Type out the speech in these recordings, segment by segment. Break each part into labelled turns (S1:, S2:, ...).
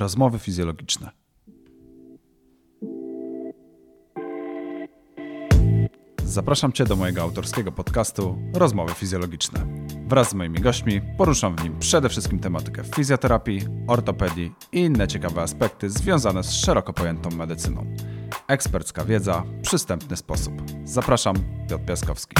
S1: Rozmowy fizjologiczne. Zapraszam Cię do mojego autorskiego podcastu Rozmowy fizjologiczne. Wraz z moimi gośćmi poruszam w nim przede wszystkim tematykę fizjoterapii, ortopedii i inne ciekawe aspekty związane z szeroko pojętą medycyną. Ekspercka wiedza, przystępny sposób. Zapraszam, Piotr Piaskowski.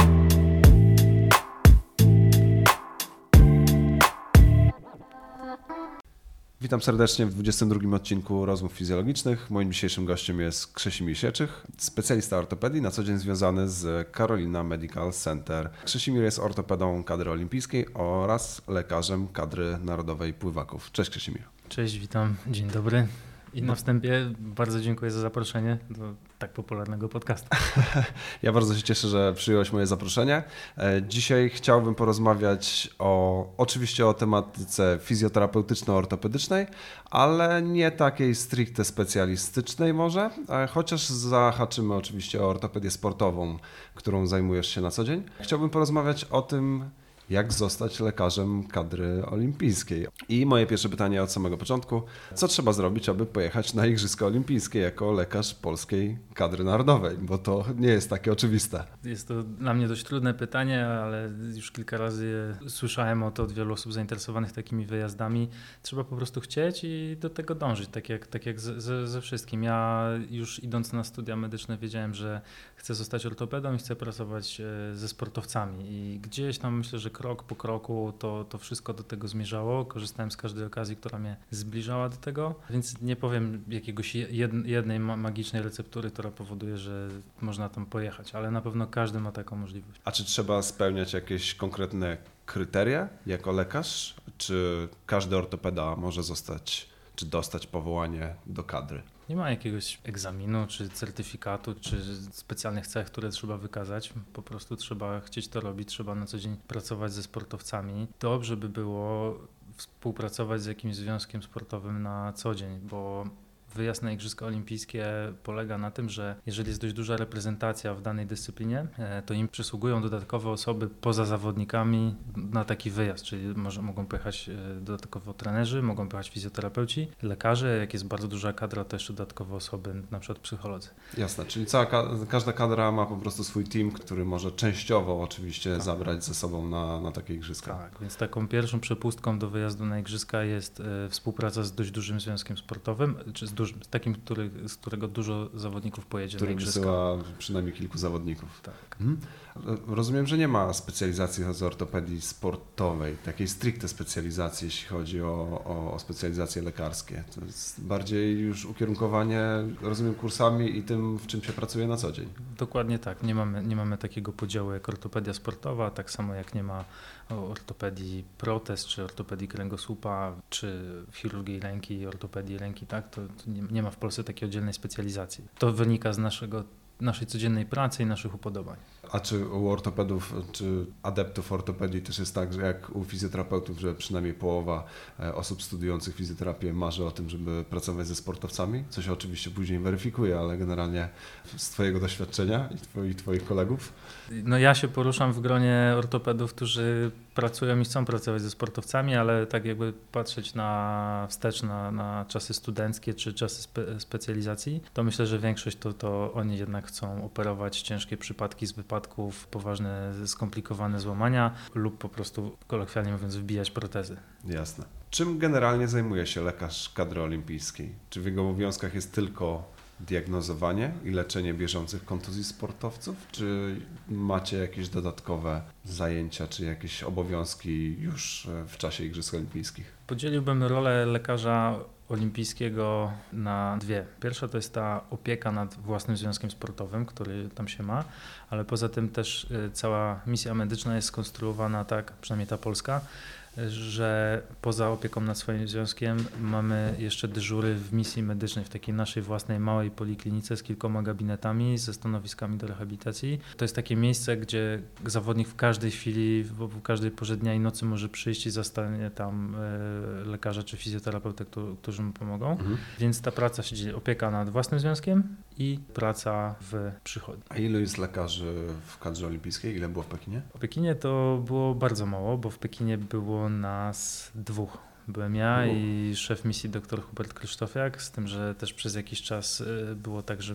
S1: Witam serdecznie w 22 odcinku Rozmów Fizjologicznych. Moim dzisiejszym gościem jest Krzesimir Sieczych, specjalista ortopedii, na co dzień związany z Carolina Medical Center. Krzesimir jest ortopedą kadry olimpijskiej oraz lekarzem kadry narodowej pływaków. Cześć Krzesimir.
S2: Cześć, witam, dzień dobry. I na wstępie bardzo dziękuję za zaproszenie do tak popularnego podcastu.
S1: Ja bardzo się cieszę, że przyjąłeś moje zaproszenie. E, dzisiaj chciałbym porozmawiać o oczywiście o tematyce fizjoterapeutyczno-ortopedycznej, ale nie takiej stricte specjalistycznej może, e, chociaż zahaczymy oczywiście o ortopedię sportową, którą zajmujesz się na co dzień. Chciałbym porozmawiać o tym, jak zostać lekarzem kadry olimpijskiej. I moje pierwsze pytanie od samego początku, co trzeba zrobić, aby pojechać na Igrzyska Olimpijskie jako lekarz polskiej kadry narodowej, bo to nie jest takie oczywiste.
S2: Jest to dla mnie dość trudne pytanie, ale już kilka razy słyszałem o to od wielu osób zainteresowanych takimi wyjazdami. Trzeba po prostu chcieć i do tego dążyć, tak jak, tak jak ze, ze wszystkim. Ja już idąc na studia medyczne wiedziałem, że chcę zostać ortopedą i chcę pracować e, ze sportowcami i gdzieś tam myślę, że krok po kroku to, to wszystko do tego zmierzało. Korzystałem z każdej okazji, która mnie zbliżała do tego, więc nie powiem jakiegoś jednej magicznej receptury, która powoduje, że można tam pojechać, ale na pewno każdy ma taką możliwość.
S1: A czy trzeba spełniać jakieś konkretne kryteria jako lekarz? Czy każdy ortopeda może zostać, czy dostać powołanie do kadry?
S2: Nie ma jakiegoś egzaminu, czy certyfikatu, czy specjalnych cech, które trzeba wykazać. Po prostu trzeba chcieć to robić, trzeba na co dzień pracować ze sportowcami. Dobrze by było współpracować z jakimś związkiem sportowym na co dzień, bo wyjazd na Igrzyska Olimpijskie polega na tym, że jeżeli jest dość duża reprezentacja w danej dyscyplinie, e, to im przysługują dodatkowe osoby poza zawodnikami na taki wyjazd, czyli może, mogą pojechać e, dodatkowo trenerzy, mogą pojechać fizjoterapeuci, lekarze, jak jest bardzo duża kadra, to jeszcze dodatkowe osoby, na przykład psycholodzy.
S1: Jasne, czyli cała, każda kadra ma po prostu swój team, który może częściowo oczywiście tak. zabrać ze sobą na, na takie igrzyska.
S2: Tak, więc taką pierwszą przepustką do wyjazdu na igrzyska jest e, współpraca z dość dużym związkiem sportowym, czy z dużym, z takim, który, z którego dużo zawodników pojedzie
S1: który
S2: na igrzyska.
S1: wysyła przynajmniej kilku zawodników.
S2: Tak.
S1: Mhm. Rozumiem, że nie ma specjalizacji z ortopedii sportowej, takiej stricte specjalizacji, jeśli chodzi o, o, o specjalizacje lekarskie. To jest bardziej już ukierunkowanie, rozumiem, kursami i tym, w czym się pracuje na co dzień.
S2: Dokładnie tak. Nie mamy, nie mamy takiego podziału jak ortopedia sportowa, tak samo jak nie ma ortopedii protez, czy ortopedii kręgosłupa, czy chirurgii ręki, ortopedii ręki, tak? To, to nie, nie ma w Polsce takiej oddzielnej specjalizacji. To wynika z naszego naszej codziennej pracy i naszych upodobań.
S1: A czy u ortopedów, czy adeptów ortopedii też jest tak, że jak u fizjoterapeutów, że przynajmniej połowa e, osób studiujących fizjoterapię marzy o tym, żeby pracować ze sportowcami? Co się oczywiście później weryfikuje, ale generalnie z Twojego doświadczenia i Twoich kolegów?
S2: No ja się poruszam w gronie ortopedów, którzy pracują i chcą pracować ze sportowcami, ale tak jakby patrzeć na wstecz na, na czasy studenckie czy czasy spe, specjalizacji, to myślę, że większość to, to oni jednak chcą operować ciężkie przypadki z wypadków, poważne, skomplikowane złamania lub po prostu kolokwialnie mówiąc wbijać protezy.
S1: Jasne. Czym generalnie zajmuje się lekarz kadry olimpijskiej? Czy w jego obowiązkach jest tylko diagnozowanie i leczenie bieżących kontuzji sportowców, czy macie jakieś dodatkowe zajęcia, czy jakieś obowiązki już w czasie Igrzysk Olimpijskich?
S2: Podzieliłbym rolę lekarza olimpijskiego na dwie. Pierwsza to jest ta opieka nad własnym związkiem sportowym, który tam się ma, ale poza tym też y, cała misja medyczna jest skonstruowana tak, przynajmniej ta polska, że poza opieką nad swoim związkiem mamy jeszcze dyżury w misji medycznej, w takiej naszej własnej małej poliklinice z kilkoma gabinetami, ze stanowiskami do rehabilitacji. To jest takie miejsce, gdzie zawodnik w każdej chwili, w każdej porze dnia i nocy może przyjść i zastanie tam e, lekarza czy fizjoterapeutę, którzy mu pomogą. Mhm. Więc ta praca się dzieje, opieka nad własnym związkiem i praca w przychodni.
S1: A ilu jest lekarzy w kadrze olimpijskiej? Ile było w Pekinie?
S2: W Pekinie to było bardzo mało, bo w Pekinie było nas dwóch Byłem ja i szef misji dr Hubert Krzysztofiak, z tym, że też przez jakiś czas y, było tak, że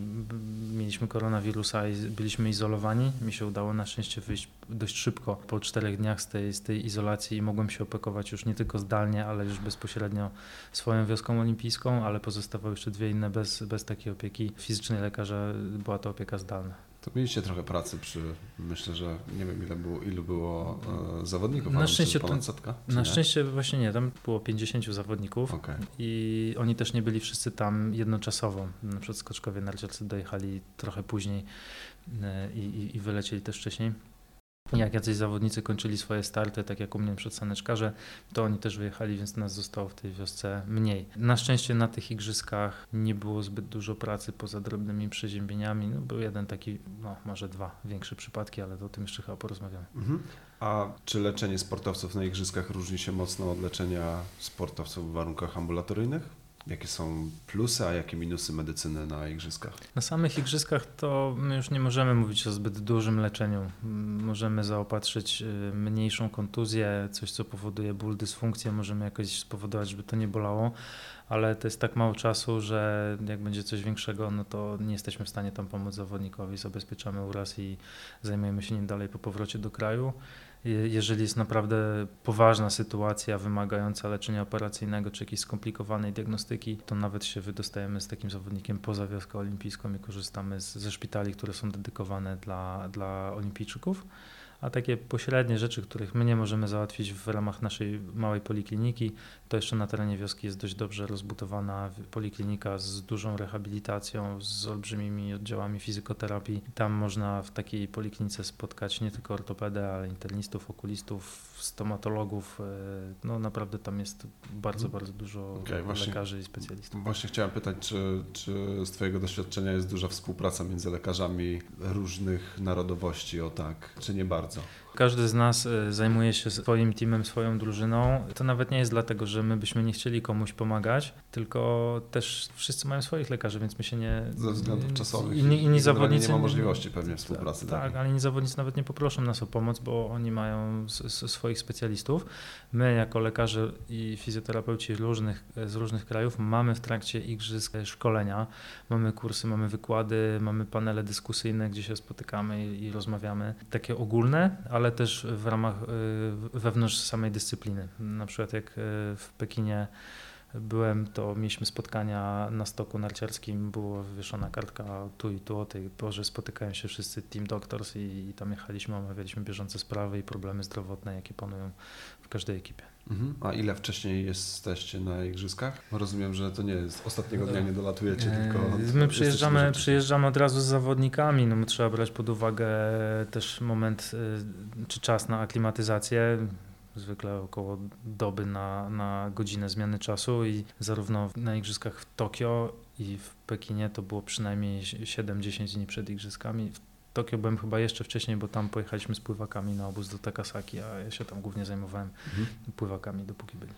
S2: mieliśmy koronawirusa i byliśmy izolowani. Mi się udało na szczęście wyjść dość szybko po czterech dniach z tej, z tej izolacji i mogłem się opiekować już nie tylko zdalnie, ale już bezpośrednio swoją wioską olimpijską, ale pozostawały jeszcze dwie inne bez, bez takiej opieki fizycznej lekarza. Była to opieka zdalna.
S1: To mieliście trochę pracy przy, myślę, że nie wiem ile było, ilu było e, zawodników,
S2: na szczęście,
S1: ponad setka?
S2: Na nie? szczęście właśnie nie, tam było 50 zawodników okay. i oni też nie byli wszyscy tam jednoczasowo. Na przykład skoczkowie narciarcy dojechali trochę później e, i, i, i wylecieli też wcześniej jak jacyś zawodnicy kończyli swoje starty, tak jak u mnie przed saneczkarze, to oni też wyjechali, więc nas zostało w tej wiosce mniej. Na szczęście na tych igrzyskach nie było zbyt dużo pracy poza drobnymi przeziębieniami. No, był jeden taki, no może dwa większe przypadki, ale to o tym jeszcze chyba porozmawiamy. Mhm.
S1: A czy leczenie sportowców na igrzyskach różni się mocno od leczenia sportowców w warunkach ambulatoryjnych? Jakie są plusy, a jakie minusy medycyny na igrzyskach?
S2: Na samych igrzyskach to my już nie możemy mówić o zbyt dużym leczeniu. Możemy zaopatrzyć y, mniejszą kontuzję, coś co powoduje ból, dysfunkcję, możemy jakoś spowodować, żeby to nie bolało, ale to jest tak mało czasu, że jak będzie coś większego, no to nie jesteśmy w stanie tam pomóc zawodnikowi, zabezpieczamy uraz i zajmujemy się nim dalej po powrocie do kraju jeżeli jest naprawdę poważna sytuacja wymagająca leczenia operacyjnego czy jakiejś skomplikowanej diagnostyki, to nawet się wydostajemy z takim zawodnikiem poza wioskę olimpijską i korzystamy z, ze szpitali, które są dedykowane dla, dla olimpijczyków a takie pośrednie rzeczy, których my nie możemy załatwić w ramach naszej małej polikliniki, to jeszcze na terenie wioski jest dość dobrze rozbudowana poliklinika z dużą rehabilitacją, z olbrzymimi oddziałami fizykoterapii. Tam można w takiej poliklinice spotkać nie tylko ortopedę, ale internistów, okulistów, stomatologów. E, no naprawdę tam jest bardzo, bardzo dużo okay, właśnie, lekarzy i specjalistów.
S1: Właśnie chciałem pytać, czy, czy z Twojego doświadczenia jest duża współpraca między lekarzami różnych narodowości, o tak, czy nie bardzo?
S2: Każdy z nas e, zajmuje się swoim teamem, swoją drużyną. To nawet nie jest dlatego, że my byśmy nie chcieli komuś pomagać, tylko też wszyscy mają swoich lekarzy, więc my się nie...
S1: Ze względów czasowych. Inni, inni zawodnicy... Nie ma możliwości pewnie współpracy.
S2: Tak, tak, ale inni zawodnicy nawet nie poproszą nas o pomoc, bo oni mają swoich specjalistów. My jako lekarze i fizjoterapeuci różnych, z różnych krajów mamy w trakcie igrzysk szkolenia, mamy kursy, mamy wykłady, mamy panele dyskusyjne, gdzie się spotykamy i rozmawiamy. Takie ogólne, ale ale też w ramach y, wewnątrz samej dyscypliny. Na przykład jak y, w Pekinie byłem, to mieliśmy spotkania na stoku narciarskim, była wywieszona kartka tu i tu o tej porze spotykają się wszyscy team doctors i, i tam jechaliśmy, omawialiśmy bieżące sprawy i problemy zdrowotne, jakie panują w każdej ekipie.
S1: Mhm. A ile wcześniej jesteście na igrzyskach? Rozumiem, że to nie jest ostatniego dnia nie dolatujecie, eee, tylko.
S2: My przyjeżdżamy, przyjeżdżamy od razu z zawodnikami. No, trzeba brać pod uwagę też moment y, czy czas na aklimatyzację zwykle około doby na, na godzinę zmiany czasu i zarówno na igrzyskach w Tokio i w Pekinie to było przynajmniej 7-10 dni przed igrzyskami. W Tokio byłem chyba jeszcze wcześniej, bo tam pojechaliśmy z pływakami na obóz do Takasaki, a ja się tam głównie zajmowałem mhm. pływakami, dopóki byli.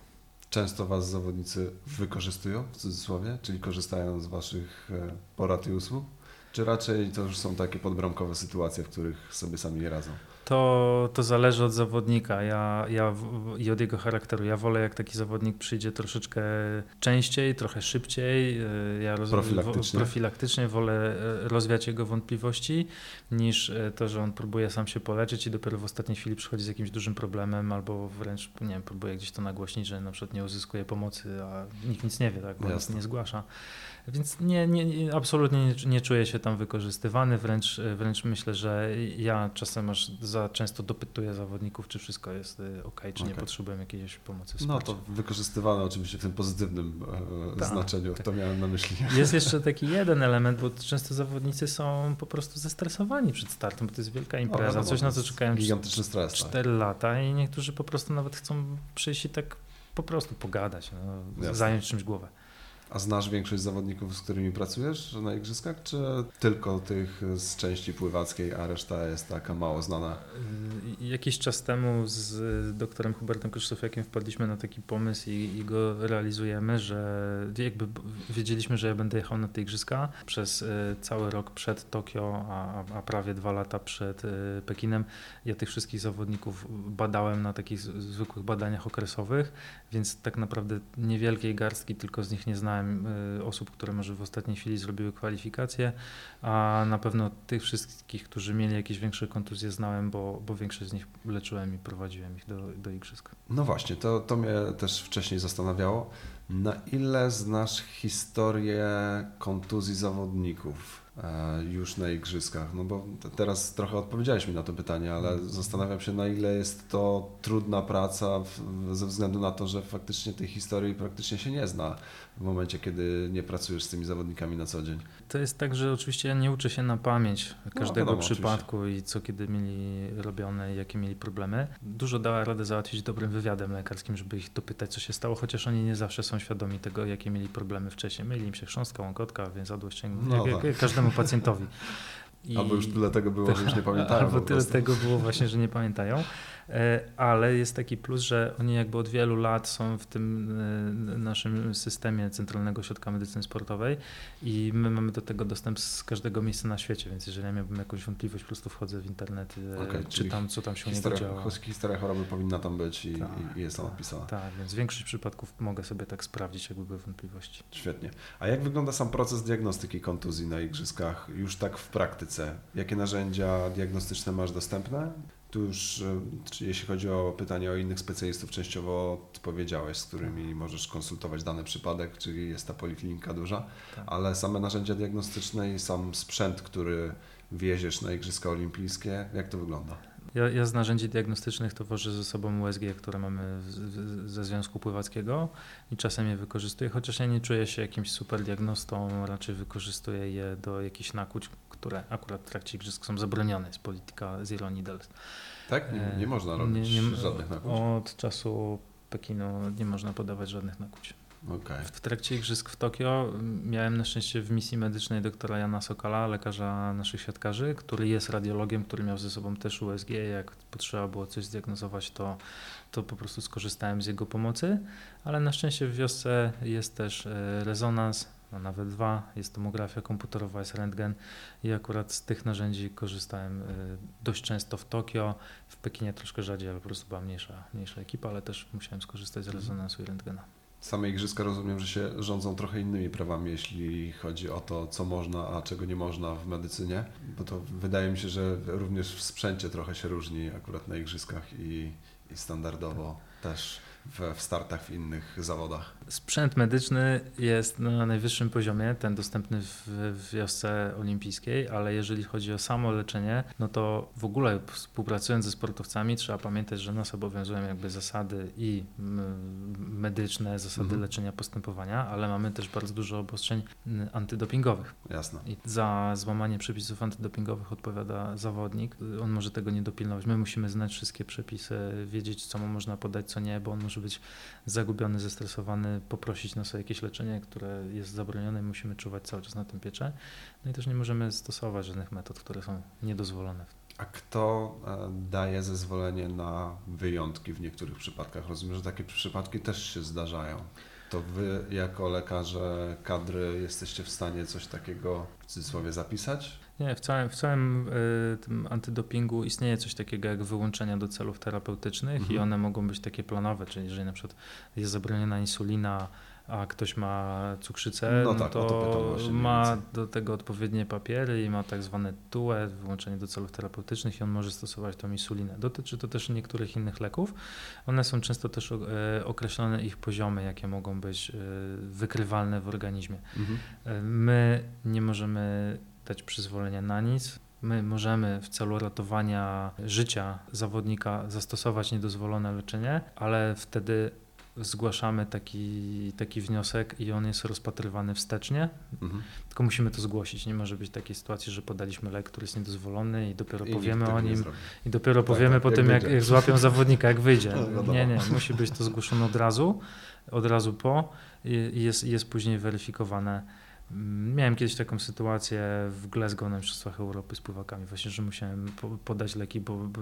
S1: Często Was zawodnicy wykorzystują w cudzysłowie, czyli korzystają z Waszych e, porad i usług? Czy raczej to już są takie podbramkowe sytuacje, w których sobie sami nie radzą?
S2: To, to zależy od zawodnika ja, ja, i od jego charakteru. Ja wolę, jak taki zawodnik przyjdzie troszeczkę częściej, trochę szybciej. E, ja roz...
S1: profilaktycznie.
S2: profilaktycznie wolę e, rozwiać jego wątpliwości, niż e, to, że on próbuje sam się poleczyć i dopiero w ostatniej chwili przychodzi z jakimś dużym problemem, albo wręcz nie wiem, próbuje gdzieś to nagłośnić, że na przykład nie uzyskuje pomocy, a nikt nic nie wie, tak, bo nas nie zgłasza. Więc nie, nie, absolutnie nie, nie czuję się tam wykorzystywany, wręcz, wręcz myślę, że ja czasem aż za często dopytuję zawodników, czy wszystko jest y, ok, czy okay. nie potrzebują jakiejś pomocy.
S1: No to wykorzystywane oczywiście w tym pozytywnym e, tak, znaczeniu, tak. to miałem na myśli.
S2: Jest jeszcze taki jeden element, bo często zawodnicy są po prostu zestresowani przed startem, bo to jest wielka impreza, o, coś na co czekają
S1: gigantyczny stres,
S2: 4 tak. lata i niektórzy po prostu nawet chcą przyjść i tak po prostu pogadać, no, zająć czymś głowę.
S1: A znasz większość zawodników, z którymi pracujesz na igrzyskach, czy tylko tych z części pływackiej, a reszta jest taka mało znana?
S2: Y, jakiś czas temu z doktorem Hubertem Krzysztofiakiem wpadliśmy na taki pomysł i, i, go realizujemy, że jakby wiedzieliśmy, że ja będę jechał na te igrzyska przez y, cały rok przed Tokio, a, a prawie dwa lata przed y, Pekinem. Ja tych wszystkich zawodników badałem na takich zwykłych badaniach okresowych, więc tak naprawdę niewielkiej garstki tylko z nich nie znałem znałem y, osób, które może w ostatniej chwili zrobiły kwalifikacje, a na pewno tych wszystkich, którzy mieli jakieś większe kontuzje znałem, bo, bo większość z nich leczyłem i prowadziłem ich do, do igrzysk.
S1: No właśnie, to, to mnie też wcześniej zastanawiało. Na ile znasz historię kontuzji zawodników? E, już na igrzyskach? No bo teraz trochę odpowiedziałeś mi na to pytanie, ale zastanawiam się, na ile jest to trudna praca ze względu na to, że faktycznie tej historii praktycznie się nie zna w momencie, kiedy nie pracujesz z tymi zawodnikami na co dzień.
S2: To jest tak, że oczywiście ja nie uczę się na pamięć no, każdego no, wiadomo, przypadku oczywiście. i co kiedy mieli robione i jakie mieli problemy. Dużo dała radę załatwić dobrym wywiadem lekarskim, żeby ich dopytać, co się stało, chociaż oni nie zawsze są świadomi tego, jakie mieli problemy wcześniej. Myli im się chrząstka, łąkotka, więc zadłość no, jak, tak. każdemu pacjentowi.
S1: I albo już tyle tego było, że już nie pamiętają.
S2: Albo tyle tego było właśnie, że nie pamiętają. E, ale jest taki plus, że oni jakby od wielu lat są w tym e, naszym systemie Centralnego Ośrodka Medycyny Sportowej i my mamy do tego dostęp z każdego miejsca na świecie, więc jeżeli ja miałbym jakąś wątpliwość, po prostu wchodzę w internet, e, okay, czytam, co tam się historia, u niego działa.
S1: Historia choroby powinna tam być i, tak, i jest tam tak, opisana.
S2: Tak, więc większość przypadków mogę sobie tak sprawdzić, jakby były wątpliwości.
S1: Świetnie. A jak wygląda sam proces diagnostyki kontuzji na igrzyskach już tak w praktyce? Jakie narzędzia diagnostyczne masz dostępne? Tu już, e, jeśli chodzi o pytania o innych specjalistów, częściowo odpowiedziałeś, z którymi możesz konsultować dany przypadek, czyli jest ta poliklinika duża, tak. ale same narzędzia diagnostyczne i sam sprzęt, który wieziesz na Igrzyska Olimpijskie, jak to wygląda?
S2: Ja, ja z narzędzi diagnostycznych to wożę ze sobą USG, które mamy z, z, ze Związku Pływackiego i czasem je wykorzystuję, chociaż ja nie czuję się jakimś super diagnostą, raczej wykorzystuję je do jakichś nakłuć, które akurat w trakcie igrzysk są zabronione. Jest polityka zero needles.
S1: Tak? Nie, nie można robić nie, nie, żadnych nakłuć?
S2: Od czasu Pekinu nie można podawać żadnych nakłuć. Okay. W, w, trakcie igrzysk w Tokio miałem na szczęście w misji medycznej doktora Jana Sokala, lekarza naszych siatkarzy, który jest radiologiem, który miał ze sobą też USG. Jak potrzeba było coś zdiagnozować, to, to po prostu skorzystałem z jego pomocy. Ale na szczęście w wiosce jest też e, rezonans, a nawet dwa, jest tomografia komputerowa, jest rentgen. I akurat z tych narzędzi korzystałem e, dość często w Tokio, w Pekinie troszkę rzadziej, ale po prostu była mniejsza, mniejsza ekipa, ale też musiałem skorzystać z rezonansu i rentgena.
S1: Same igrzyska rozumiem, że się rządzą trochę innymi prawami, jeśli chodzi o to, co można, a czego nie można w medycynie, bo to wydaje mi się, że również w sprzęcie trochę się różni akurat na igrzyskach i, i standardowo też w, w startach w innych zawodach.
S2: Sprzęt medyczny jest na najwyższym poziomie, ten dostępny w, wiosce olimpijskiej, ale jeżeli chodzi o samo leczenie, no to w ogóle współpracując ze sportowcami trzeba pamiętać, że nas obowiązują jakby zasady i medyczne, zasady mhm. leczenia postępowania, ale mamy też bardzo dużo obostrzeń antydopingowych.
S1: Jasne.
S2: I za złamanie przepisów antydopingowych odpowiada zawodnik. On może tego nie dopilnować. My musimy znać wszystkie przepisy, wiedzieć co mu można podać, co nie, bo on może być zagubiony, zestresowany, poprosić nas o jakieś leczenie, które jest zabronione musimy czuwać cały czas na tym piecze. No i też nie możemy stosować żadnych metod, które są niedozwolone.
S1: A kto e, daje zezwolenie na wyjątki w niektórych przypadkach? Rozumiem, że takie przypadki też się zdarzają. To wy jako lekarze kadry jesteście w stanie coś takiego w cudzysłowie zapisać?
S2: Nie, w całym, w całym y, tym antydopingu istnieje coś takiego jak wyłączenia do celów terapeutycznych mhm. i one mogą być takie planowe, czyli jeżeli na przykład jest zabroniona insulina, a ktoś ma cukrzycę, no, no tak, to, to ma do tego odpowiednie papiery i ma tak zwane TUE, wyłączenie do celów terapeutycznych i on może stosować tą insulinę. Dotyczy to też niektórych innych leków. One są często też e, określone ich poziomy, jakie mogą być e, wykrywalne w organizmie. Mhm. E, my nie możemy dać przyzwolenia na nic. My możemy w celu ratowania życia zawodnika zastosować niedozwolone leczenie, ale wtedy zgłaszamy taki, taki wniosek i on jest rozpatrywany wstecznie,
S1: Mhm.
S2: tylko musimy to zgłosić. Nie może być takiej sytuacji, że podaliśmy lek, który jest niedozwolony i dopiero
S1: I
S2: powiemy o nim i dopiero
S1: Tak,
S2: powiemy
S1: tak,
S2: po
S1: jak
S2: tym, jak, jak złapią zawodnika, jak wyjdzie.
S1: No.
S2: Nie, nie, musi być to zgłoszone od razu, od razu po i jest, i jest później weryfikowane. Mm, Miałem kiedyś taką sytuację w Glasgow na Mistrzostwach Europy z pływakami, właśnie, że musiałem po- podać leki, bo, bo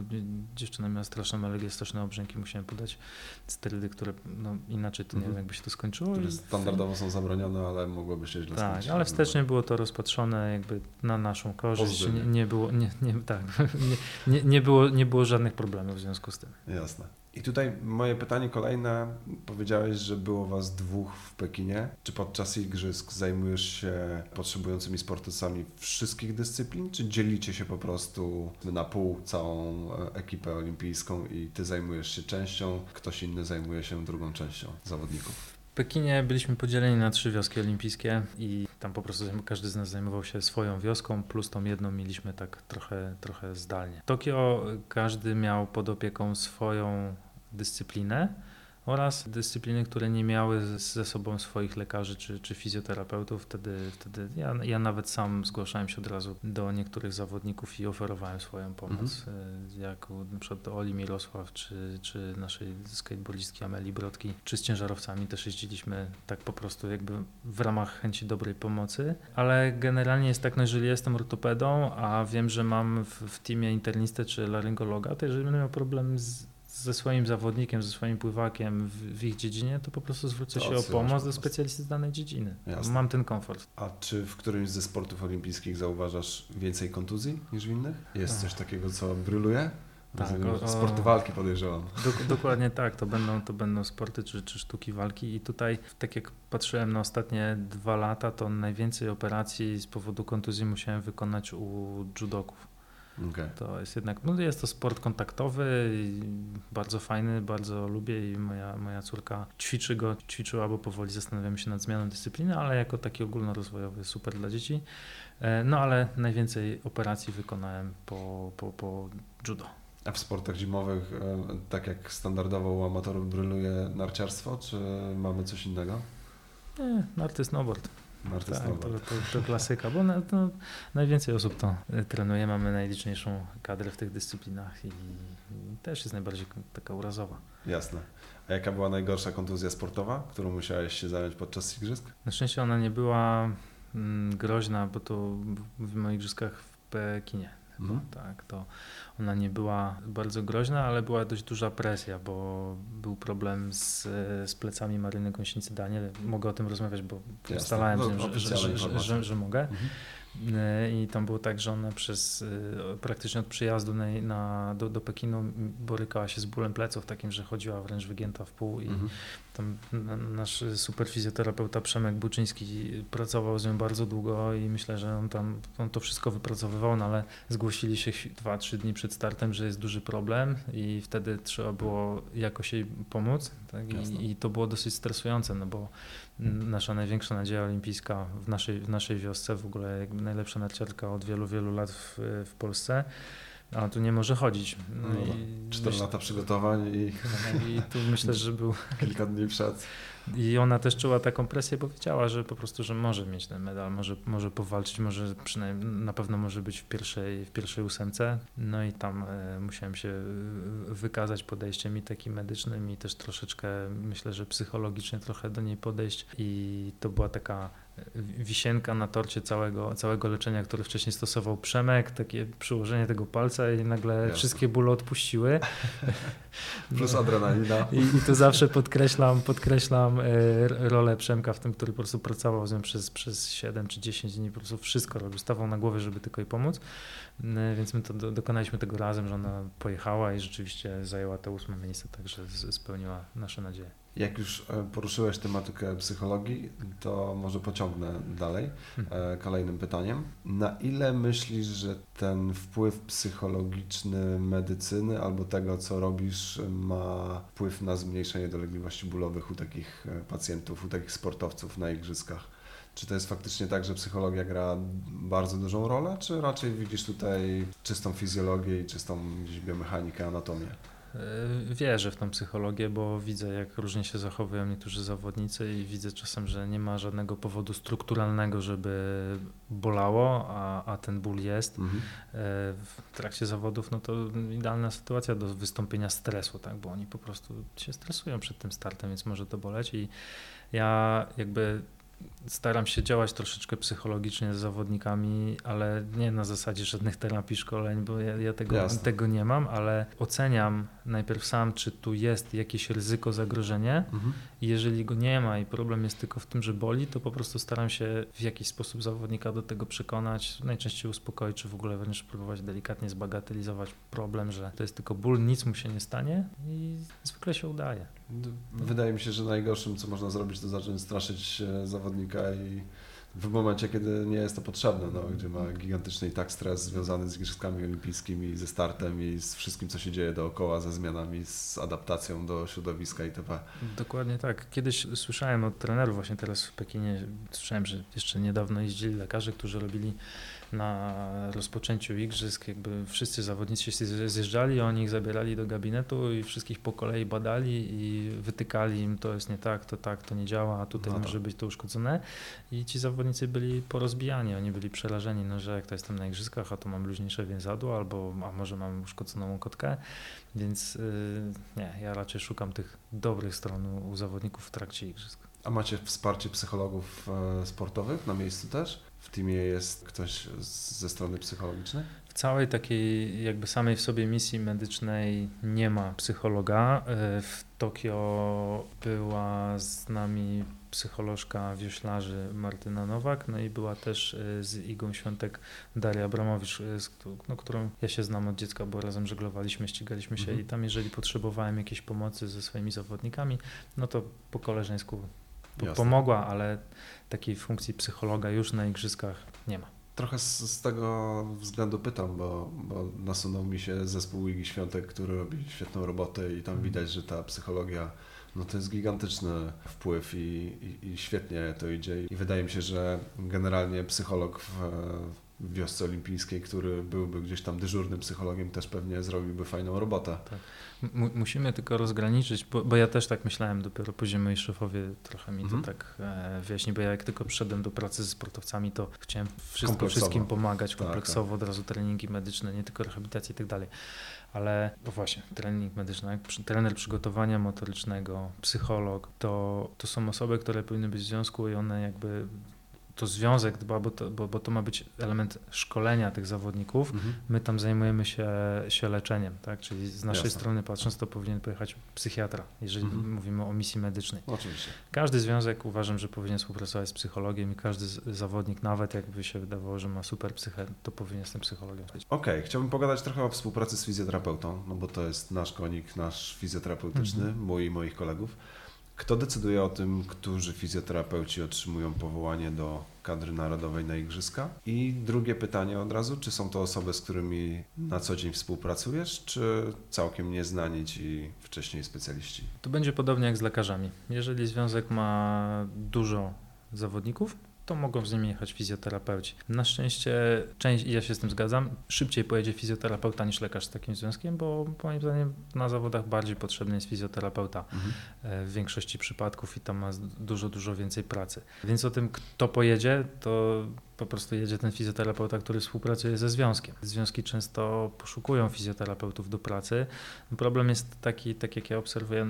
S2: dziewczyna miała straszną alergię, straszne obrzęki, musiałem podać sterydy, które no, inaczej to nie
S1: Mhm.
S2: wiem, jakby się to skończyło.
S1: Które standardowo są zabronione, ale mogłoby się źle
S2: tak,
S1: skończyć.
S2: ale wstecznie było to rozpatrzone jakby na naszą korzyść. Nie, nie było, nie, nie, tak, nie, nie, nie, było, nie było żadnych problemów w związku z tym.
S1: Jasne. I tutaj moje pytanie kolejne. Powiedziałeś, że było was dwóch w Pekinie. Czy podczas igrzysk zajmujesz się potrzebującymi sportowcami wszystkich dyscyplin, czy dzielicie się po prostu na pół całą e, ekipę olimpijską i ty zajmujesz się częścią, ktoś inny zajmuje się drugą częścią zawodników?
S2: W Pekinie byliśmy podzieleni na trzy wioski olimpijskie i tam po prostu każdy z nas zajmował się swoją wioską, plus tą jedną mieliśmy tak trochę, trochę zdalnie. Tokio każdy miał pod opieką swoją dyscyplinę oraz dyscypliny, które nie miały ze sobą swoich lekarzy czy, czy fizjoterapeutów. Wtedy, wtedy ja, ja nawet sam zgłaszałem się od razu do niektórych zawodników i oferowałem swoją pomoc. Y, Jak przykład do Oli Mirosław, czy, czy naszej skateboardistki Ameli Brodki, czy z ciężarowcami też jeździliśmy tak po prostu jakby w ramach chęci dobrej pomocy. Ale generalnie jest tak, no jeżeli jestem ortopedą, a wiem, że mam w, w teamie internistę czy laryngologa, to jeżeli będę miał problem z, ze swoim zawodnikiem, ze swoim pływakiem w, w ich dziedzinie, to po prostu zwrócę
S1: To
S2: się o pomoc do specjalisty z danej dziedziny.
S1: Jasne.
S2: Mam ten komfort.
S1: A czy w którymś ze sportów olimpijskich zauważasz więcej kontuzji niż w innych? Jest coś takiego, co bryluje?
S2: Tak, o-
S1: Sporty walki podejrzewam.
S2: Dok- dokładnie tak, to będą, to będą sporty czy, czy sztuki walki i tutaj, tak jak patrzyłem na ostatnie dwa lata, to najwięcej operacji z powodu kontuzji musiałem wykonać u judoków.
S1: Okej.
S2: To jest jednak, no jest to sport kontaktowy, bardzo fajny, bardzo lubię i moja, moja córka ćwiczy go, ćwiczyła, bo powoli zastanawiamy się nad zmianą dyscypliny, ale jako taki ogólnorozwojowy super dla dzieci. E, No ale najwięcej operacji wykonałem po, po, po judo.
S1: A w sportach zimowych, e, tak jak standardowo u amatorów bryluje narciarstwo, czy mamy coś innego?
S2: Nie, narty snowboard.
S1: Narty
S2: Tak, to, to, to klasyka, bo na, to najwięcej osób to e, trenuje, mamy najliczniejszą kadrę w tych dyscyplinach i, i też jest najbardziej taka urazowa.
S1: Jasne. A jaka była najgorsza kontuzja sportowa, którą musiałeś się zająć podczas igrzysk?
S2: Na szczęście ona nie była mm, groźna, bo to mówimy o igrzyskach w Pekinie.
S1: Mhm.
S2: Tak, to ona nie była bardzo groźna, ale była dość duża presja, bo był problem z, z plecami Maryny Gąsienicy Daniel. Mogę o tym rozmawiać, bo
S1: Jasne.
S2: ustalałem
S1: No,
S2: że, że, że, że mogę.
S1: Mhm.
S2: E, I tam było tak, że ona przez e, praktycznie od przyjazdu na, na, do, do Pekinu borykała się z bólem pleców, takim, że chodziła wręcz wygięta w pół i
S1: Mhm.
S2: tam nasz super fizjoterapeuta Przemek Buczyński pracował z nią bardzo długo i myślę, że on tam on to wszystko wypracowywał, no ale zgłosili się 2-3 dni przed startem, że jest duży problem i wtedy trzeba było jakoś jej pomóc tak? I, i to było dosyć stresujące, no bo nasza największa nadzieja olimpijska w naszej, w naszej wiosce, w ogóle najlepsza narciarka od wielu, wielu lat w, w Polsce, a tu nie może chodzić. No
S1: No,
S2: i
S1: Cztery
S2: myśl-
S1: lata przygotowań i
S2: i tu myślę, że był
S1: kilka dni przed.
S2: I ona też czuła taką presję, bo wiedziała, że po prostu, że może mieć ten medal, może, może powalczyć, może przynajmniej na pewno może być w pierwszej, w pierwszej ósemce. No i tam e, musiałem się e, wykazać podejściem i takim medycznym i też troszeczkę myślę, że psychologicznie trochę do niej podejść i to była taka wisienka na torcie całego, całego leczenia, które wcześniej stosował Przemek, takie przyłożenie tego palca i nagle
S1: Jasne.
S2: wszystkie bóle odpuściły.
S1: Plus
S2: No.
S1: adrenalina.
S2: I, I tu zawsze podkreślam, podkreślam e, rolę Przemka w tym, który po prostu pracował z nią przez, przez 7 czy 10 dni, po prostu wszystko robił, stawał na głowie, żeby tylko jej pomóc. E, Więc my to do, dokonaliśmy tego razem, że ona pojechała i rzeczywiście zajęła to ósme miejsce, także spełniła nasze nadzieje.
S1: Jak już e, poruszyłeś tematykę psychologii, to może pociągnę dalej e, kolejnym pytaniem. Na ile myślisz, że ten wpływ psychologiczny medycyny albo tego, co robisz, ma wpływ na zmniejszenie dolegliwości bólowych u takich e, pacjentów, u takich sportowców na igrzyskach? Czy to jest faktycznie tak, że psychologia gra bardzo dużą rolę, czy raczej widzisz tutaj czystą fizjologię i czystą biomechanikę, anatomię?
S2: Y, wierzę w tą psychologię, bo widzę, jak różnie się zachowują niektórzy zawodnicy i widzę czasem, że nie ma żadnego powodu strukturalnego, żeby bolało, a, a ten ból jest.
S1: Mhm.
S2: Y, W trakcie zawodów no to idealna sytuacja do wystąpienia stresu, tak? bo oni po prostu się stresują przed tym startem, więc może to boleć i ja jakby staram się działać troszeczkę psychologicznie z zawodnikami, ale nie na zasadzie żadnych terapii, szkoleń, bo ja, ja tego,
S1: Jasne.
S2: tego nie mam, ale oceniam najpierw sam, czy tu jest jakieś ryzyko, zagrożenie
S1: Mhm.
S2: i jeżeli go nie ma i problem jest tylko w tym, że boli, to po prostu staram się w jakiś sposób zawodnika do tego przekonać, najczęściej uspokoić, czy w ogóle wręcz próbować delikatnie zbagatelizować problem, że to jest tylko ból, nic mu się nie stanie i zwykle się udaje.
S1: Wydaje mi się, że najgorszym, co można zrobić, to zacząć straszyć e, zawodnika i w momencie, kiedy nie jest to potrzebne, no, gdzie ma gigantyczny i tak stres związany z Igrzyskami Olimpijskimi, ze startem i z wszystkim, co się dzieje dookoła, ze zmianami, z adaptacją do środowiska itp.
S2: Dokładnie tak. Kiedyś słyszałem od trenerów, właśnie teraz w Pekinie, słyszałem, że jeszcze niedawno jeździli lekarze, którzy robili na rozpoczęciu igrzysk, jakby wszyscy zawodnicy się zjeżdżali, oni ich zabierali do gabinetu i wszystkich po kolei badali i wytykali im, to jest nie tak, to tak, to nie działa, a tutaj
S1: No tak.
S2: może być to uszkodzone. I ci zawodnicy byli porozbijani, oni byli przerażeni, no, że jak to jestem na igrzyskach, a tu mam luźniejsze więzadło, albo a może mam uszkodzoną kotkę, więc yy, nie, ja raczej szukam tych dobrych stron u, u zawodników w trakcie igrzysk.
S1: A macie wsparcie psychologów e, sportowych na miejscu też? W teamie jest ktoś ze strony psychologicznej?
S2: W całej takiej jakby samej w sobie misji medycznej nie ma psychologa. Yy, W Tokio była z nami psycholożka wioślarzy Martyna Nowak, no i była też yy, z Igą Świątek Daria Abramowicz, któ- no, którą ja się znam od dziecka, bo razem żeglowaliśmy, ścigaliśmy się
S1: Mhm.
S2: i tam jeżeli potrzebowałem jakiejś pomocy ze swoimi zawodnikami, no to po koleżeńsku
S1: Jasne.
S2: pomogła, ale takiej funkcji psychologa już na igrzyskach nie ma.
S1: Trochę z, z tego względu pytam, bo, bo nasunął mi się zespół Igi Świątek, który robi świetną robotę i tam widać, że ta psychologia no to jest gigantyczny wpływ i, i, i świetnie to idzie. I wydaje mi się, że generalnie psycholog w, w wiosce olimpijskiej, który byłby gdzieś tam dyżurnym psychologiem, też pewnie zrobiłby fajną robotę.
S2: Mu- musimy tylko rozgraniczyć, bo, bo ja też tak myślałem, dopiero później moi szefowie trochę mi
S1: Mhm.
S2: to tak e, wyjaśnili, bo ja jak tylko przyszedłem do pracy ze sportowcami, to chciałem wszystko wszystkim pomagać
S1: Tak,
S2: kompleksowo, od razu treningi medyczne, nie tylko rehabilitacja i tak dalej. Ale no właśnie, trening medyczny, trener przygotowania motorycznego, psycholog, to, to są osoby, które powinny być w związku i one jakby to związek dba, bo to, bo, bo to ma być element szkolenia tych zawodników, My tam zajmujemy się, się leczeniem, tak? Czyli z naszej
S1: Jasne.
S2: strony patrząc, to powinien pojechać psychiatra, jeżeli
S1: Mhm.
S2: mówimy o misji medycznej.
S1: Oczywiście.
S2: Każdy związek uważam, że powinien współpracować z psychologiem i każdy zawodnik, nawet jakby się wydawało, że ma super psychę, to powinien z tym psychologiem być.
S1: Okej, chciałbym pogadać trochę o współpracy z fizjoterapeutą, no bo to jest nasz konik, nasz fizjoterapeutyczny,
S2: Mhm.
S1: mój i moich kolegów. Kto decyduje o tym, którzy fizjoterapeuci otrzymują powołanie do kadry narodowej na igrzyska? I drugie pytanie od razu, czy są to osoby, z którymi na co dzień współpracujesz, czy całkiem nieznani ci wcześniej specjaliści?
S2: To będzie podobnie jak z lekarzami. Jeżeli związek ma dużo zawodników, to mogą z nimi jechać fizjoterapeuci. Na szczęście, część, i ja się z tym zgadzam, szybciej pojedzie fizjoterapeuta niż lekarz z takim związkiem, bo moim zdaniem na zawodach bardziej potrzebny jest fizjoterapeuta. e, w większości przypadków i tam ma dużo, dużo więcej pracy. Więc o tym, kto pojedzie, to po prostu jedzie ten fizjoterapeuta, który współpracuje ze związkiem. Związki często poszukują fizjoterapeutów do pracy. Problem jest taki, tak jak ja obserwuję,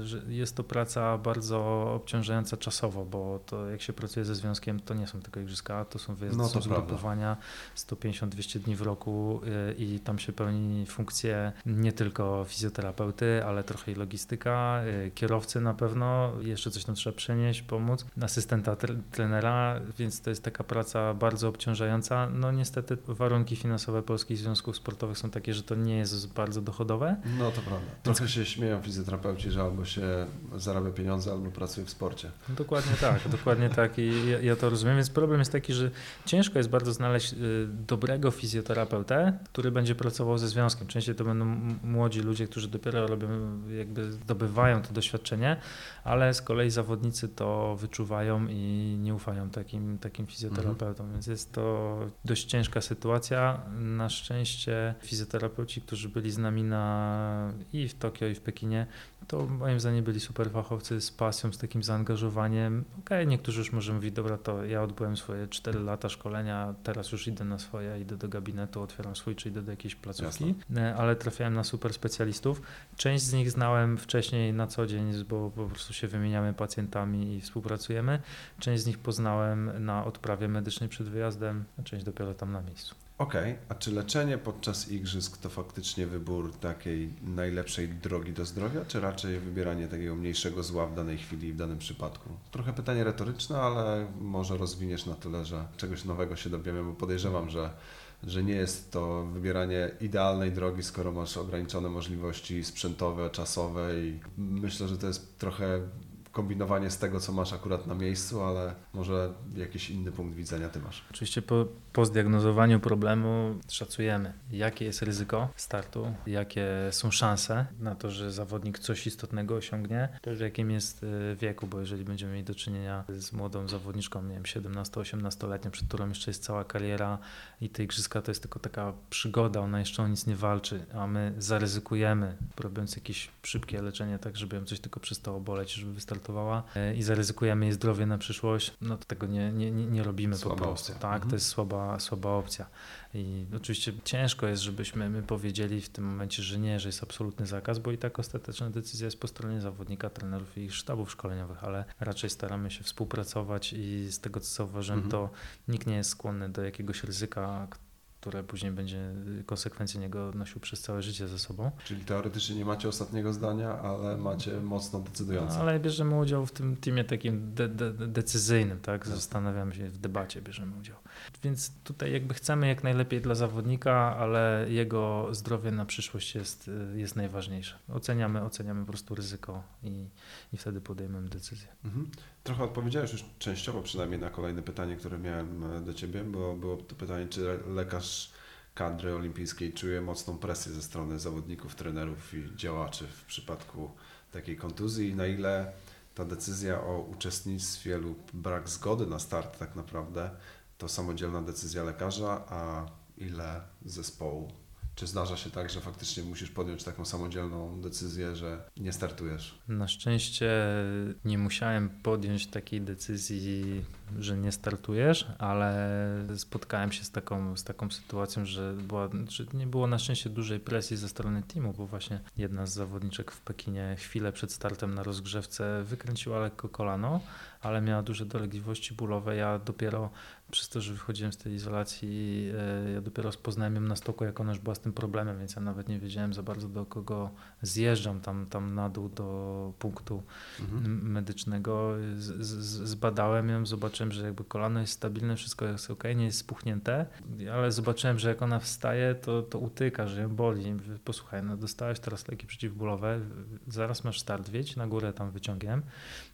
S2: y, że jest to praca bardzo obciążająca czasowo, bo to jak się pracuje ze związkiem, to nie są tylko igrzyska, to są wyjazdy,
S1: No to prawda.
S2: zgrupowania 150-200 dni w roku y, i tam się pełni funkcje nie tylko fizjoterapeuty, ale trochę i logistyka, y, kierowcy na pewno, jeszcze coś tam trzeba przenieść, pomóc, asystenta tre- trenera, więc to jest taka praca bardzo obciążająca. No niestety warunki finansowe polskich związków sportowych są takie, że to nie jest bardzo dochodowe.
S1: No to prawda. Trochę się śmieją fizjoterapeuci, że albo się zarabia pieniądze, albo pracuje w sporcie.
S2: Dokładnie tak, dokładnie tak i ja, ja to rozumiem, więc problem jest taki, że ciężko jest bardzo znaleźć y, dobrego fizjoterapeutę, który będzie pracował ze związkiem. Częściej to będą młodzi ludzie, którzy dopiero robią, jakby zdobywają to doświadczenie, ale z kolei zawodnicy to wyczuwają i nie ufają takim, takim fizjoterapeutom. Więc jest to dość ciężka sytuacja. Na szczęście fizjoterapeuci, którzy byli z nami na, i w Tokio, i w Pekinie, to moim zdaniem byli super fachowcy z pasją, z takim zaangażowaniem. Okej, okay, niektórzy już może mówić, dobra, to ja odbyłem swoje 4 lata szkolenia, teraz już idę na swoje, idę do gabinetu, otwieram swój, czy idę do jakiejś placówki, Jasne. ale trafiałem na super specjalistów. Część z nich znałem wcześniej na co dzień, bo po prostu się wymieniamy pacjentami i współpracujemy. Część z nich poznałem na odprawie medycznej przed wyjazdem, a część dopiero tam na miejscu.
S1: Okej, okay. a czy leczenie podczas igrzysk to faktycznie wybór takiej najlepszej drogi do zdrowia, czy raczej wybieranie takiego mniejszego zła w danej chwili i w danym przypadku? Trochę pytanie retoryczne, ale może rozwiniesz na tyle, że czegoś nowego się dowiemy, bo podejrzewam, że, że nie jest to wybieranie idealnej drogi, skoro masz ograniczone możliwości sprzętowe, czasowe i myślę, że to jest trochę kombinowanie z tego, co masz akurat na miejscu, ale może jakiś inny punkt widzenia ty masz.
S2: Oczywiście po, po zdiagnozowaniu problemu szacujemy, jakie jest ryzyko startu, jakie są szanse na to, że zawodnik coś istotnego osiągnie, też w jakim jest y, wieku, bo jeżeli będziemy mieli do czynienia z młodą zawodniczką, nie wiem, 17-18-letnią, przed którą jeszcze jest cała kariera i te igrzyska to jest tylko taka przygoda, ona jeszcze o nic nie walczy, a my zaryzykujemy, robiąc jakieś szybkie leczenie, tak żeby ją coś tylko przestało boleć, żeby wystartowała y, i zaryzykujemy jej zdrowie na przyszłość, no to tego nie, nie, nie robimy
S1: słaba
S2: po prostu.
S1: Opcja.
S2: Tak, mhm. to jest słaba, słaba opcja. I oczywiście ciężko jest, żebyśmy my powiedzieli w tym momencie, że nie, że jest absolutny zakaz, bo i tak ostateczna decyzja jest po stronie zawodnika, trenerów i ich sztabów szkoleniowych, ale raczej staramy się współpracować i z tego co zauważyłem, mhm. to nikt nie jest skłonny do jakiegoś ryzyka, które później będzie konsekwencje niego nosił przez całe życie ze sobą.
S1: Czyli teoretycznie nie macie ostatniego zdania, ale macie mocno decydujące.
S2: No, ale bierzemy udział w tym teamie takim de de decyzyjnym, tak? Zastanawiamy się, w debacie bierzemy udział. Więc tutaj jakby chcemy jak najlepiej dla zawodnika, ale jego zdrowie na przyszłość jest, jest najważniejsze. Oceniamy, oceniamy po prostu ryzyko i, i wtedy podejmujemy decyzję. Mhm.
S1: Trochę odpowiedziałeś już częściowo przynajmniej na kolejne pytanie, które miałem e, do Ciebie, bo było to pytanie, czy lekarz kadry olimpijskiej czuje mocną presję ze strony zawodników, trenerów i działaczy w przypadku takiej kontuzji? I na ile ta decyzja o uczestnictwie lub brak zgody na start tak naprawdę to samodzielna decyzja lekarza, a ile zespołu czy zdarza się tak, że faktycznie musisz podjąć taką samodzielną decyzję, że nie startujesz?
S2: Na szczęście nie musiałem podjąć takiej decyzji, że nie startujesz, ale spotkałem się z taką, z taką sytuacją, że, była, że nie było na szczęście dużej presji ze strony teamu, bo właśnie jedna z zawodniczek w Pekinie chwilę przed startem na rozgrzewce wykręciła lekko kolano, ale miała duże dolegliwości bólowe. Ja dopiero przez to, że wychodziłem z tej izolacji, e, ja dopiero rozpoznałem ją na stoku, jak ona już była z tym problemem, więc ja nawet nie wiedziałem za bardzo do kogo zjeżdżam tam, tam na dół do punktu mhm. medycznego. Z, z, zbadałem ją, zobaczyłem, że jakby kolano jest stabilne, wszystko jest ok, nie jest spuchnięte, ale zobaczyłem, że jak ona wstaje, to, to utyka, że ją boli. Posłuchaj, no dostałeś teraz leki przeciwbólowe, zaraz masz start, wiedź na górę tam wyciągiem,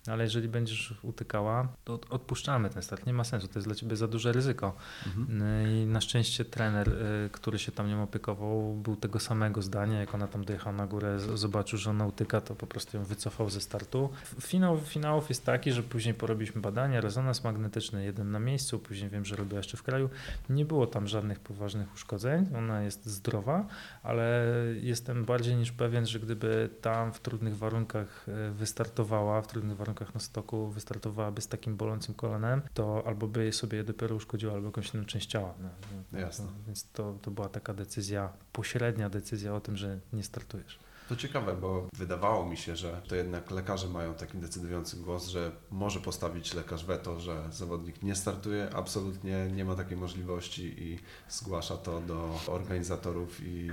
S2: ale jeżeli będziesz utykała, to odpuszczamy ten start, nie ma sensu, to jest dla ciebie za duże ryzyko. Mhm. No I na szczęście trener, y, który się tam nią opiekował, był tego samego zdania, jak ona tam dojechała na górę, zobaczył, że ona utyka, to po prostu ją wycofał ze startu. Finał finałów jest taki, że później porobiliśmy badania, rezonans magnetyczny, jeden na miejscu, później wiem, że robiła jeszcze w kraju. Nie było tam żadnych poważnych uszkodzeń, ona jest zdrowa, ale jestem bardziej niż pewien, że gdyby tam w trudnych warunkach y, wystartowała, w trudnych warunkach na stoku wystartowałaby z takim bolącym kolanem, to albo by sobie dopiero uszkodziła, albo jakąś inną część ciała. No,
S1: no, Jasne.
S2: Więc to, to była taka decyzja, pośrednia decyzja o tym, że nie startujesz.
S1: To ciekawe, bo wydawało mi się, że to jednak lekarze mają taki decydujący głos, że może postawić lekarz weto, że zawodnik nie startuje, absolutnie nie ma takiej możliwości i zgłasza to do organizatorów i,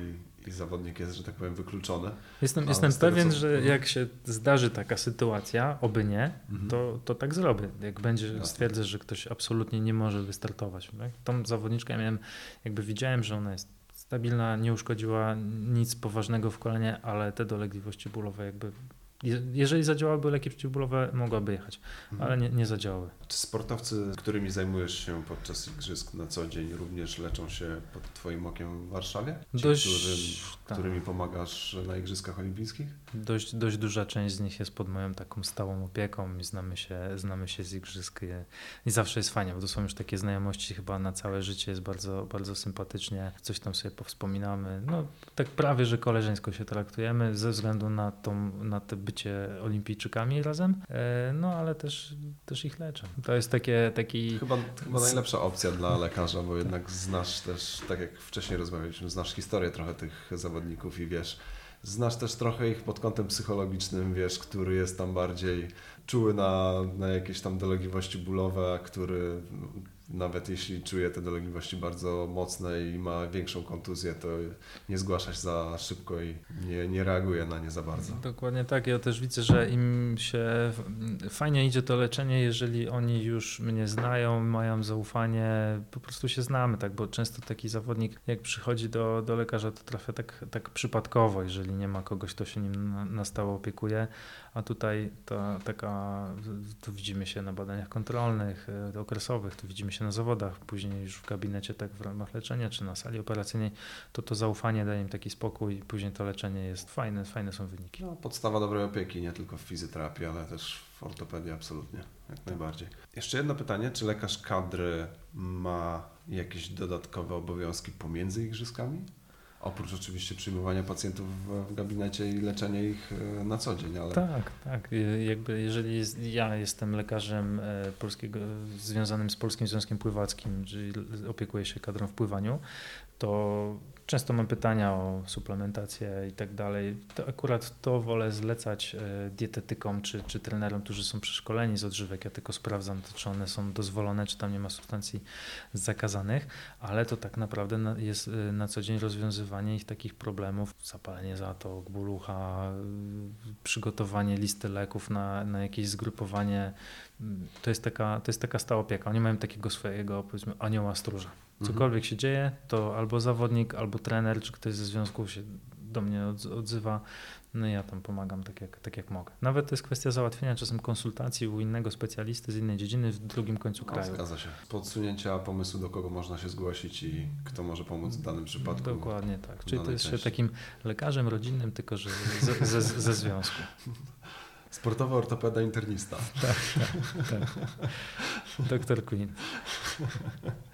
S1: i zawodnik jest, że tak powiem, wykluczony.
S2: Jestem, jestem pewien, co... że jak się zdarzy taka sytuacja, oby nie, mhm. to, to tak zrobię. Jak będzie stwierdzę, że ktoś absolutnie nie może wystartować. Tak? Tą zawodniczkę ja miałem, jakby widziałem, że ona jest stabilna, nie uszkodziła nic poważnego w kolenie, ale te dolegliwości bólowe jakby jeżeli zadziałałyby leki przeciwbólowe, mogłaby jechać,
S1: Mhm.
S2: ale nie, nie zadziałały.
S1: Czy sportowcy, którymi zajmujesz się podczas igrzysk na co dzień, również leczą się pod Twoim okiem w Warszawie? Ci,
S2: Dość-
S1: którym,
S2: tak.
S1: którymi pomagasz na Igrzyskach Olimpijskich?
S2: Dość, dość duża część z nich jest pod moją taką stałą opieką i znamy się, znamy się z igrzysk. I zawsze jest fajnie, bo to są już takie znajomości chyba na całe życie, jest bardzo, bardzo sympatycznie. Coś tam sobie powspominamy. No, tak prawie, że koleżeńsko się traktujemy ze względu na, tą, na te bycie olimpijczykami razem, E, no ale też, też ich leczę. To jest takie, taki...
S1: Chyba, chyba najlepsza opcja dla lekarza, bo jednak znasz też, tak jak wcześniej rozmawialiśmy, znasz historię trochę tych zawodników i wiesz, znasz też trochę ich pod kątem psychologicznym, wiesz, który jest tam bardziej czuły na, na jakieś tam dolegliwości bólowe, który nawet jeśli czuje te dolegliwości bardzo mocne i ma większą kontuzję, to nie zgłasza się za szybko i nie, nie reaguje na nie za bardzo.
S2: Dokładnie tak. Ja też widzę, że im się fajnie idzie to leczenie, jeżeli oni już mnie znają, mają zaufanie, po prostu się znamy, tak, bo często taki zawodnik, jak przychodzi do, do lekarza, to trafia tak, tak przypadkowo, jeżeli nie ma kogoś, kto się nim na, na stałe opiekuje, a tutaj ta, taka, tu widzimy się na badaniach kontrolnych, e, okresowych, tu widzimy się na zawodach, później już w gabinecie, tak w ramach leczenia, czy na sali operacyjnej, to to zaufanie daje im taki spokój, później to leczenie jest fajne, fajne są wyniki.
S1: No, podstawa dobrej opieki, nie tylko w fizjoterapii, ale też w ortopedii absolutnie, jak najbardziej. Jeszcze jedno pytanie, czy lekarz kadry ma jakieś dodatkowe obowiązki pomiędzy igrzyskami? Oprócz oczywiście przyjmowania pacjentów w, gabinecie i leczenia ich e, na co dzień, ale
S2: Tak, tak. Jakby jeżeli jest, ja jestem lekarzem e, polskiego, związanym z Polskim Związkiem Pływackim, czyli opiekuję się kadrą w pływaniu, to często mam pytania o suplementację i tak dalej. To akurat to wolę zlecać e, dietetykom czy, czy trenerom, którzy są przeszkoleni z odżywek. Ja tylko sprawdzam, to, czy one są dozwolone, czy tam nie ma substancji zakazanych, ale to tak naprawdę na- jest e, na co dzień rozwiązywanie ich takich problemów, zapalenie zatok, ból ucha, y, przygotowanie listy leków na, na jakieś zgrupowanie. To jest, taka, to jest taka stała opieka. Oni mają takiego swojego, powiedzmy, anioła stróża. Cokolwiek się dzieje, to albo zawodnik, albo trener, czy ktoś ze związku się do mnie odz- odzywa, no ja tam pomagam tak jak, tak jak mogę. Nawet to jest kwestia załatwienia czasem konsultacji u innego specjalisty z innej dziedziny w drugim końcu
S1: no,
S2: kraju.
S1: zgadza się. Podsunięcia pomysłu, do kogo można się zgłosić i kto może pomóc w danym przypadku.
S2: Dokładnie tak. Czyli to jest się takim lekarzem rodzinnym, tylko że ze, ze, ze związku.
S1: Sportowy ortopeda internista.
S2: Tak. Doktor Queen.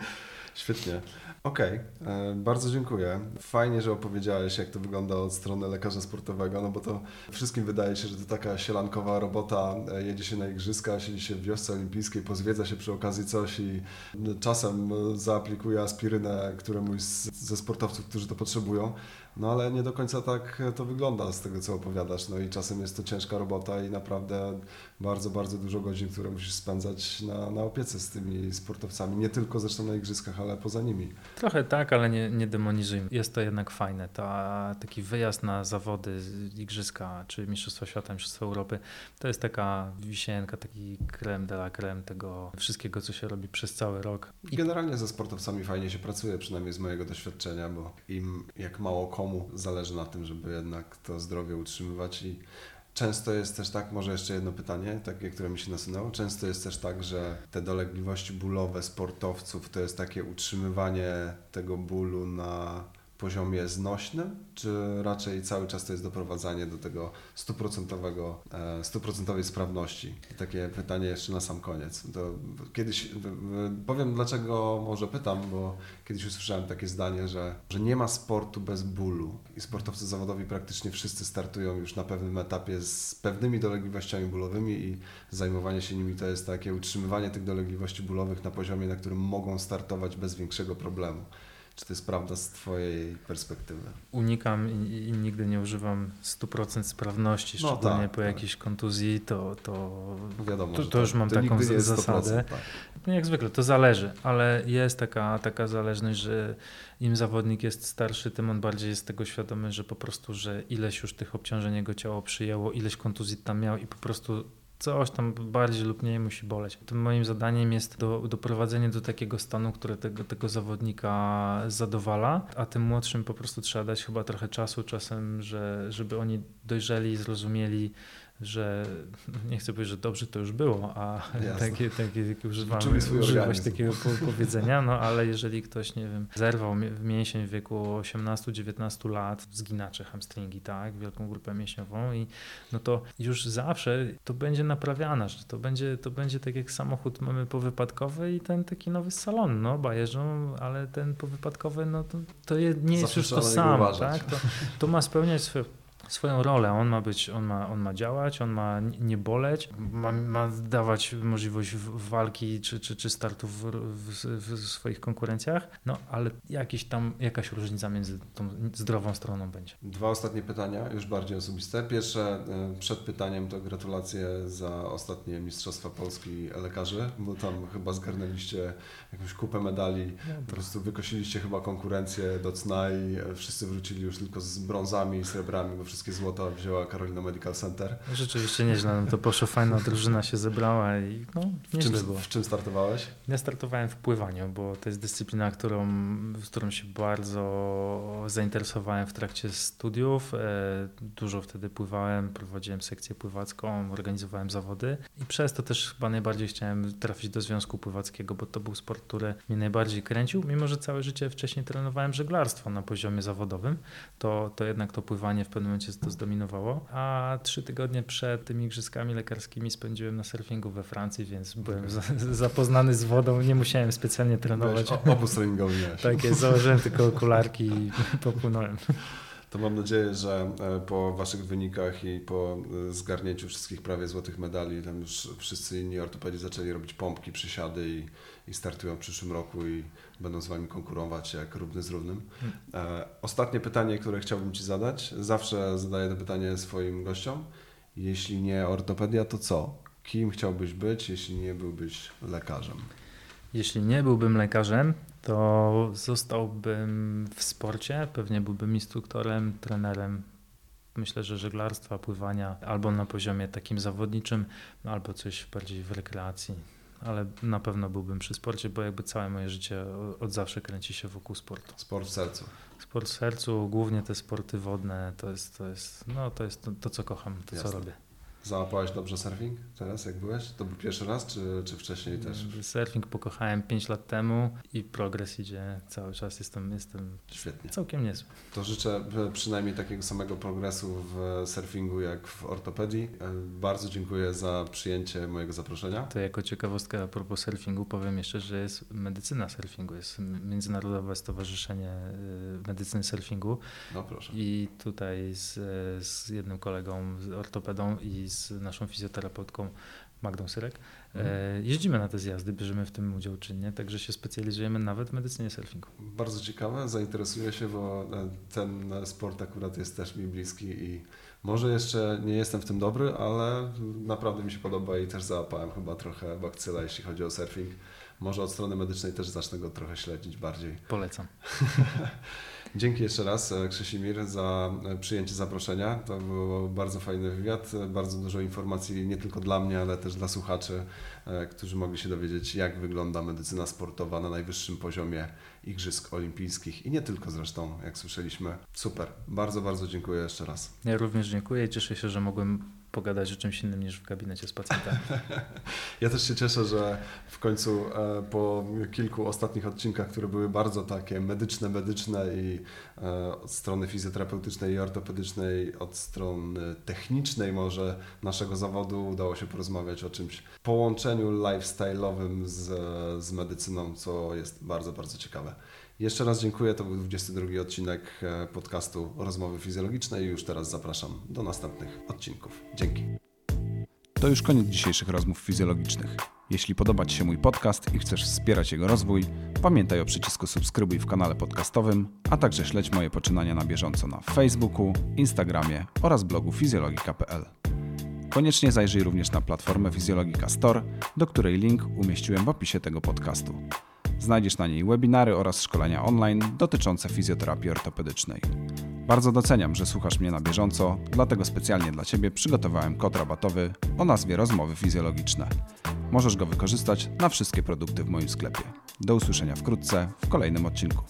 S1: Świetnie. Okej, e, bardzo dziękuję. Fajnie, że opowiedziałeś, jak to wygląda od strony lekarza sportowego, no bo to wszystkim wydaje się, że to taka sielankowa robota. E, Jedzie się na igrzyska, siedzi się w wiosce olimpijskiej, pozwiedza się przy okazji coś i czasem e, zaaplikuje aspirynę któremuś ze sportowców, którzy to potrzebują. No ale nie do końca tak to wygląda z tego, co opowiadasz. No i czasem jest to ciężka robota i naprawdę bardzo, bardzo dużo godzin, które musisz spędzać na, na opiece z tymi sportowcami. Nie tylko zresztą na igrzyskach, ale poza nimi.
S2: Trochę tak, ale nie, nie demonizujmy. Jest to jednak fajne. Ta, taki wyjazd na zawody, igrzyska, czy Mistrzostwa Świata, Mistrzostwa Europy, to jest taka wisienka, taki creme de la creme tego wszystkiego, co się robi przez cały rok.
S1: I generalnie ze sportowcami fajnie się pracuje, przynajmniej z mojego doświadczenia, bo im jak mało komu zależy na tym, żeby jednak to zdrowie utrzymywać i Często jest też tak, może jeszcze jedno pytanie, takie, które mi się nasunęło. Często jest też tak, że te dolegliwości bólowe sportowców to jest takie utrzymywanie tego bólu na poziomie znośnym, czy raczej cały czas to jest doprowadzanie do tego stuprocentowego, e, stuprocentowej sprawności? Takie pytanie jeszcze na sam koniec. To kiedyś powiem dlaczego może pytam, bo kiedyś usłyszałem takie zdanie, że, że nie ma sportu bez bólu i sportowcy zawodowi praktycznie wszyscy startują już na pewnym etapie z pewnymi dolegliwościami bólowymi i zajmowanie się nimi to jest takie utrzymywanie tych dolegliwości bólowych na poziomie, na którym mogą startować bez większego problemu. Czy to jest prawda z Twojej perspektywy?
S2: Unikam i, i nigdy nie używam 100% sprawności,
S1: No
S2: szczególnie
S1: tak,
S2: po
S1: tak.
S2: jakiejś kontuzji, to, to
S1: Wiadomo,
S2: To- to już mam
S1: to
S2: taką zasadę.
S1: 100%, tak.
S2: No jak zwykle, to zależy, ale jest taka, taka zależność, że im zawodnik jest starszy, tym on bardziej jest tego świadomy, że po prostu, że ileś już tych obciążeń jego ciało przyjęło, ileś kontuzji tam miał i po prostu coś tam bardziej lub mniej musi boleć. Tym moim zadaniem jest do, doprowadzenie do takiego stanu, które tego, tego zawodnika zadowala, a tym młodszym po prostu trzeba dać chyba trochę czasu czasem, że, żeby oni dojrzeli, zrozumieli, że nie chcę powiedzieć, że dobrze to już było, a
S1: Jasne.
S2: takie, takie używamy, używać takiego po- powiedzenia, no ale jeżeli ktoś, nie wiem, zerwał w mięsień w wieku 18-19 lat, zginacze hamstringi, tak, wielką grupę mięśniową i no to już zawsze to będzie naprawiane, że to będzie, to będzie tak jak samochód mamy powypadkowy i ten taki nowy salon, no, ba jeżdżą, ale ten powypadkowy, no to, to nie jest
S1: Zawsze
S2: już to samo, tak, to, to ma spełniać swoje swoją rolę. On ma być, on ma, on ma działać, on ma nie boleć, ma, ma dawać możliwość walki czy, czy, czy startu w, w, w swoich konkurencjach, no ale jakiś tam, jakaś różnica między tą zdrową stroną będzie.
S1: Dwa ostatnie pytania, już bardziej osobiste. Pierwsze y, przed pytaniem to gratulacje za ostatnie Mistrzostwa Polski lekarzy, bo tam chyba zgarnęliście jakąś kupę medali, po prostu wykosiliście chyba konkurencję do cna i e, wszyscy wrócili już tylko z brązami i srebrami, bo wszystkie złota wzięła Carolina Medical Center.
S2: Rzeczywiście nieźle, no to poszło, fajna drużyna się zebrała i no,
S1: W czym,
S2: było.
S1: w czym startowałeś?
S2: Ja startowałem w pływaniu, bo to jest dyscyplina, którą, z którą się bardzo zainteresowałem w trakcie studiów. E, Dużo wtedy pływałem, prowadziłem sekcję pływacką, organizowałem zawody i przez to też chyba najbardziej chciałem trafić do Związku Pływackiego, bo to był sport, który mnie najbardziej kręcił. Mimo, że całe życie wcześniej trenowałem żeglarstwo na poziomie zawodowym, to, to jednak to pływanie w pewnym momencie to zdominowało. A trzy tygodnie przed tymi igrzyskami lekarskimi spędziłem na surfingu we Francji, więc byłem za, zapoznany z wodą, nie musiałem specjalnie trenować.
S1: O- obóz treningowy miałeś.
S2: Tak jest, założyłem tylko okularki i popłynąłem.
S1: To mam nadzieję, że e, po Waszych wynikach i po e, zgarnięciu wszystkich prawie złotych medali, tam już wszyscy inni ortopedzi zaczęli robić pompki, przysiady i, i startują w przyszłym roku i będą z Wami konkurować jak równy z równym. E, Ostatnie pytanie, które chciałbym Ci zadać. Zawsze zadaję to pytanie swoim gościom. Jeśli nie ortopedia, to co? Kim chciałbyś być, jeśli nie byłbyś lekarzem?
S2: Jeśli nie byłbym lekarzem, to zostałbym w sporcie, pewnie byłbym instruktorem, trenerem. Myślę, że żeglarstwa, pływania albo na poziomie takim zawodniczym, no albo coś bardziej w rekreacji. Ale na pewno byłbym przy sporcie, bo jakby całe moje życie od zawsze kręci się wokół sportu.
S1: Sport w sercu.
S2: Sport w sercu, głównie te sporty wodne, to jest, to jest, no, to, jest to, to, co kocham, to
S1: Jasne.
S2: co robię.
S1: Załapałeś dobrze surfing teraz, jak byłeś? To był pierwszy raz, czy, czy wcześniej też?
S2: Surfing pokochałem 5 lat temu i progres idzie cały czas. Jestem, jestem
S1: Świetnie.
S2: całkiem niezły.
S1: To życzę e, przynajmniej takiego samego progresu w surfingu jak w ortopedii. E, Bardzo dziękuję za przyjęcie mojego zaproszenia.
S2: To jako ciekawostkę a propos surfingu powiem jeszcze, że jest medycyna surfingu, jest Międzynarodowe Stowarzyszenie y, Medycyny Surfingu
S1: No proszę.
S2: i tutaj z, z jednym kolegą, z ortopedą i z naszą fizjoterapeutką Magdą Syrek e, jeździmy na te zjazdy, bierzemy w tym udział czynnie, także się specjalizujemy nawet w medycynie surfingu.
S1: Bardzo ciekawe, zainteresuję się, bo e, ten sport akurat jest też mi bliski i może jeszcze nie jestem w tym dobry, ale naprawdę mi się podoba i też załapałem chyba trochę bakcyla, jeśli chodzi o surfing. Może od strony medycznej też zacznę go trochę śledzić bardziej.
S2: Polecam.
S1: Dzięki jeszcze raz e, Krzesimir za e, przyjęcie zaproszenia. To był bardzo fajny wywiad, e, bardzo dużo informacji nie tylko dla mnie, ale też dla słuchaczy, którzy mogli się dowiedzieć, jak wygląda medycyna sportowa na najwyższym poziomie Igrzysk Olimpijskich i nie tylko zresztą, jak słyszeliśmy. Super, bardzo, bardzo dziękuję jeszcze raz.
S2: Ja również dziękuję i cieszę się, że mogłem pogadać o czymś innym niż w gabinecie z pacjentem.
S1: Ja też się cieszę, że w końcu e, po kilku ostatnich odcinkach, które były bardzo takie medyczne, medyczne i e, od strony fizjoterapeutycznej i ortopedycznej, od strony technicznej może naszego zawodu udało się porozmawiać o czymś połączeniu lifestyle'owym z, z medycyną, co jest bardzo, bardzo ciekawe. Jeszcze raz dziękuję. To był 22 odcinek e, podcastu Rozmowy Fizjologiczne i już teraz zapraszam do następnych odcinków. Dzięki.
S3: To już koniec dzisiejszych rozmów fizjologicznych. Jeśli podoba Ci się mój podcast i chcesz wspierać jego rozwój, pamiętaj o przycisku subskrybuj w kanale podcastowym, a także śledź moje poczynania na bieżąco na Facebooku, Instagramie oraz blogu fizjologika.pl. Koniecznie zajrzyj również na platformę Fizjologika Store, do której link umieściłem w opisie tego podcastu. Znajdziesz na niej webinary oraz szkolenia online dotyczące fizjoterapii ortopedycznej. Bardzo doceniam, że słuchasz mnie na bieżąco, dlatego specjalnie dla Ciebie przygotowałem kod rabatowy o nazwie Rozmowy Fizjologiczne. Możesz go wykorzystać na wszystkie produkty w moim sklepie. Do usłyszenia wkrótce w kolejnym odcinku.